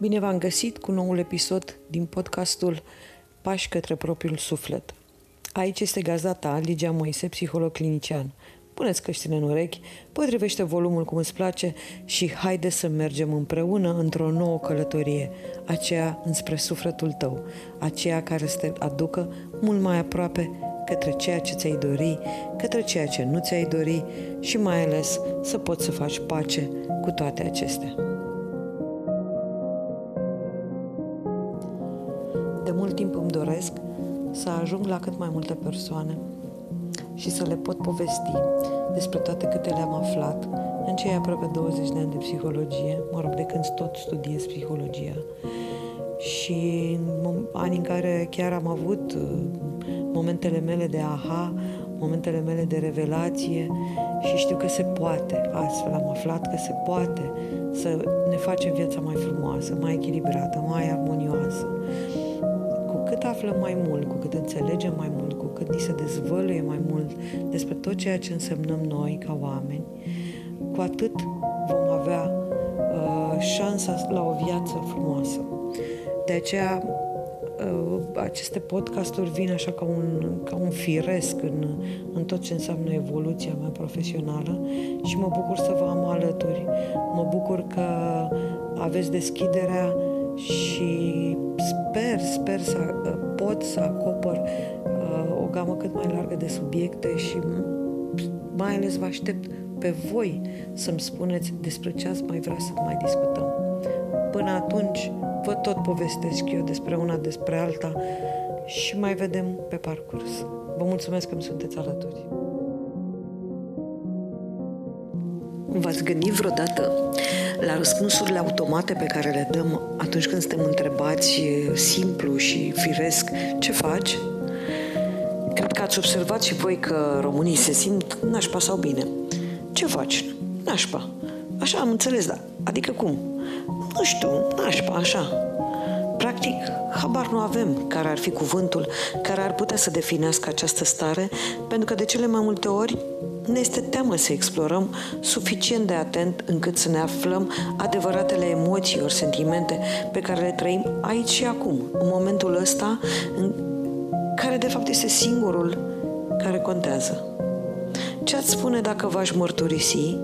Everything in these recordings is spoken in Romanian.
Bine v-am găsit cu noul episod din podcastul Pași către propriul suflet. Aici este gazda ta, Ligia Moise, psiholog clinician. Puneți căștile în urechi, potrivește volumul cum îți place și haide să mergem împreună într-o nouă călătorie, aceea înspre sufletul tău, aceea care să te aducă mult mai aproape către ceea ce ți-ai dori, către ceea ce nu ți-ai dori și mai ales să poți să faci pace cu toate acestea. Ajung la cât mai multe persoane și să le pot povesti despre toate câte le-am aflat în cei aproape 20 de ani de psihologie, mă rog, de când tot studiez psihologia și în anii în care chiar am avut uh, momentele mele de aha, momentele mele de revelație și știu că se poate. Astfel am aflat că se poate să ne facem viața mai frumoasă, mai echilibrată, mai armonioasă. Cu cât aflăm mai mult, cu cât înțelegem mai mult, cu cât ni se dezvăluie mai mult despre tot ceea ce însemnăm noi ca oameni, cu atât vom avea uh, șansa la o viață frumoasă. De aceea Uh, aceste podcasturi vin așa ca un, ca un firesc în, în tot ce înseamnă evoluția mea profesională și mă bucur să vă am alături. Mă bucur că aveți deschiderea și sper, sper să uh, pot să acopăr uh, o gamă cât mai largă de subiecte și mai ales vă aștept pe voi să-mi spuneți despre ce ați mai vrea să mai discutăm. Până atunci, vă tot povestesc eu despre una, despre alta și mai vedem pe parcurs. Vă mulțumesc că îmi sunteți alături. V-ați gândit vreodată la răspunsurile automate pe care le dăm atunci când suntem întrebați simplu și firesc ce faci? Cred că ați observat și voi că românii se simt nașpa sau bine. Ce faci? Nașpa. Așa am înțeles, da. Adică cum? Nu știu, nașpa, așa. Practic, habar nu avem care ar fi cuvântul care ar putea să definească această stare, pentru că de cele mai multe ori ne este teamă să explorăm suficient de atent încât să ne aflăm adevăratele emoții ori sentimente pe care le trăim aici și acum, în momentul ăsta, în care de fapt este singurul care contează. Ce ați spune dacă v-aș mărturisi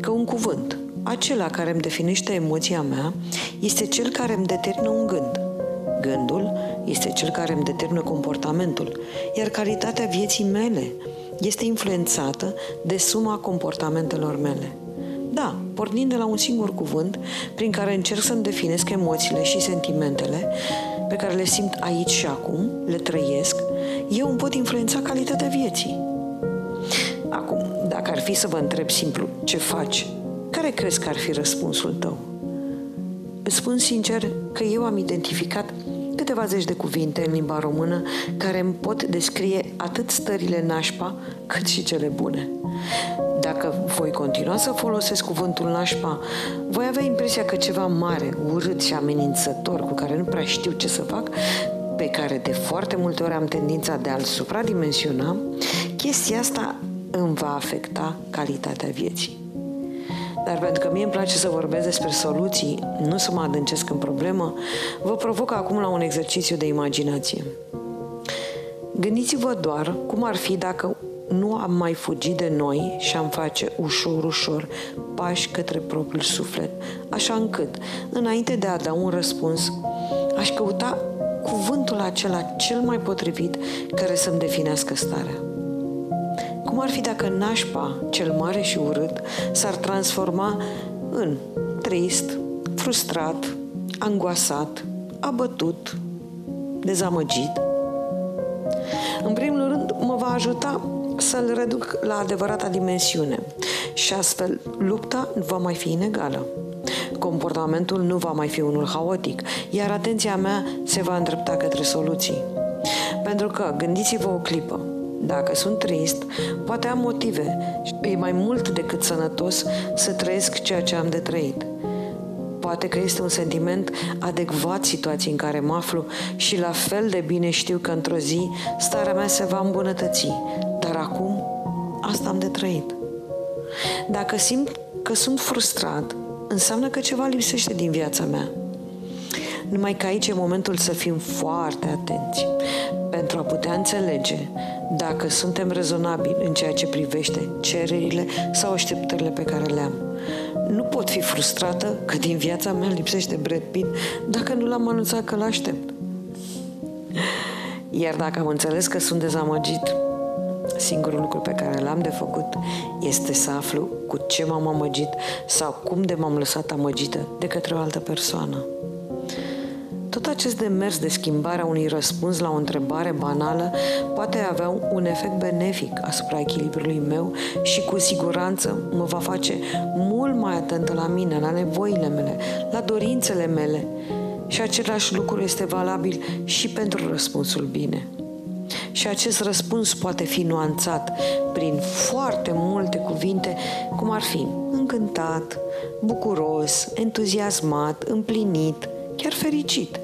că un cuvânt, acela care îmi definește emoția mea este cel care îmi determină un gând. Gândul este cel care îmi determină comportamentul, iar calitatea vieții mele este influențată de suma comportamentelor mele. Da, pornind de la un singur cuvânt, prin care încerc să-mi definesc emoțiile și sentimentele pe care le simt aici și acum, le trăiesc, eu îmi pot influența calitatea vieții. Acum, dacă ar fi să vă întreb simplu ce faci care crezi că ar fi răspunsul tău? Îți spun sincer că eu am identificat câteva zeci de cuvinte în limba română care îmi pot descrie atât stările nașpa cât și cele bune. Dacă voi continua să folosesc cuvântul nașpa, voi avea impresia că ceva mare, urât și amenințător, cu care nu prea știu ce să fac, pe care de foarte multe ori am tendința de a-l supradimensiona, chestia asta îmi va afecta calitatea vieții. Dar pentru că mie îmi place să vorbesc despre soluții, nu să mă adâncesc în problemă, vă provoc acum la un exercițiu de imaginație. Gândiți-vă doar cum ar fi dacă nu am mai fugit de noi și am face ușor, ușor pași către propriul suflet, așa încât, înainte de a da un răspuns, aș căuta cuvântul acela cel mai potrivit care să-mi definească starea. Cum ar fi dacă nașpa, cel mare și urât, s-ar transforma în trist, frustrat, angoasat, abătut, dezamăgit? În primul rând, mă va ajuta să-l reduc la adevărata dimensiune și astfel lupta nu va mai fi inegală. Comportamentul nu va mai fi unul haotic, iar atenția mea se va îndrepta către soluții. Pentru că, gândiți-vă o clipă, dacă sunt trist, poate am motive. E mai mult decât sănătos să trăiesc ceea ce am de trăit. Poate că este un sentiment adecvat situației în care mă aflu și la fel de bine știu că într-o zi starea mea se va îmbunătăți. Dar acum asta am de trăit. Dacă simt că sunt frustrat, înseamnă că ceva lipsește din viața mea. Numai că aici e momentul să fim foarte atenți pentru a putea înțelege dacă suntem rezonabili în ceea ce privește cererile sau așteptările pe care le am. Nu pot fi frustrată că din viața mea lipsește Brad Pitt dacă nu l-am anunțat că l-aștept. Iar dacă am înțeles că sunt dezamăgit, singurul lucru pe care l-am de făcut este să aflu cu ce m-am amăgit sau cum de m-am lăsat amăgită de către o altă persoană. Tot acest demers de schimbare a unui răspuns la o întrebare banală poate avea un efect benefic asupra echilibrului meu și cu siguranță mă va face mult mai atentă la mine, la nevoile mele, la dorințele mele. Și același lucru este valabil și pentru răspunsul bine. Și acest răspuns poate fi nuanțat prin foarte multe cuvinte, cum ar fi încântat, bucuros, entuziasmat, împlinit, chiar fericit,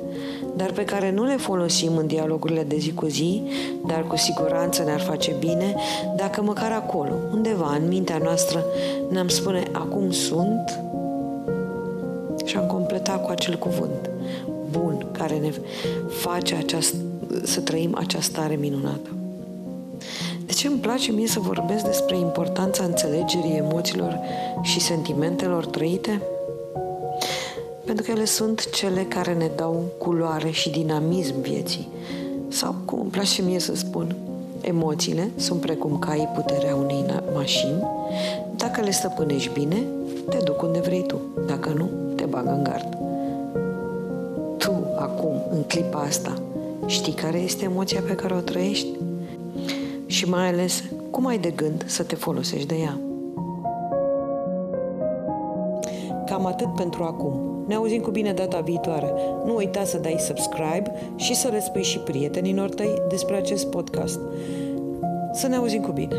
dar pe care nu le folosim în dialogurile de zi cu zi, dar cu siguranță ne-ar face bine dacă măcar acolo, undeva în mintea noastră, ne-am spune acum sunt și am completat cu acel cuvânt bun care ne face aceast, să trăim această stare minunată. De ce îmi place mie să vorbesc despre importanța înțelegerii emoțiilor și sentimentelor trăite? Pentru că ele sunt cele care ne dau culoare și dinamism vieții. Sau, cum îmi place mie să spun, emoțiile sunt precum caii puterea unei mașini. Dacă le stăpânești bine, te duc unde vrei tu. Dacă nu, te bagă în gard. Tu, acum, în clipa asta, știi care este emoția pe care o trăiești? Și mai ales, cum ai de gând să te folosești de ea? Cam atât pentru acum. Ne auzim cu bine data viitoare. Nu uita să dai subscribe și să le spui și prietenilor tăi despre acest podcast. Să ne auzim cu bine!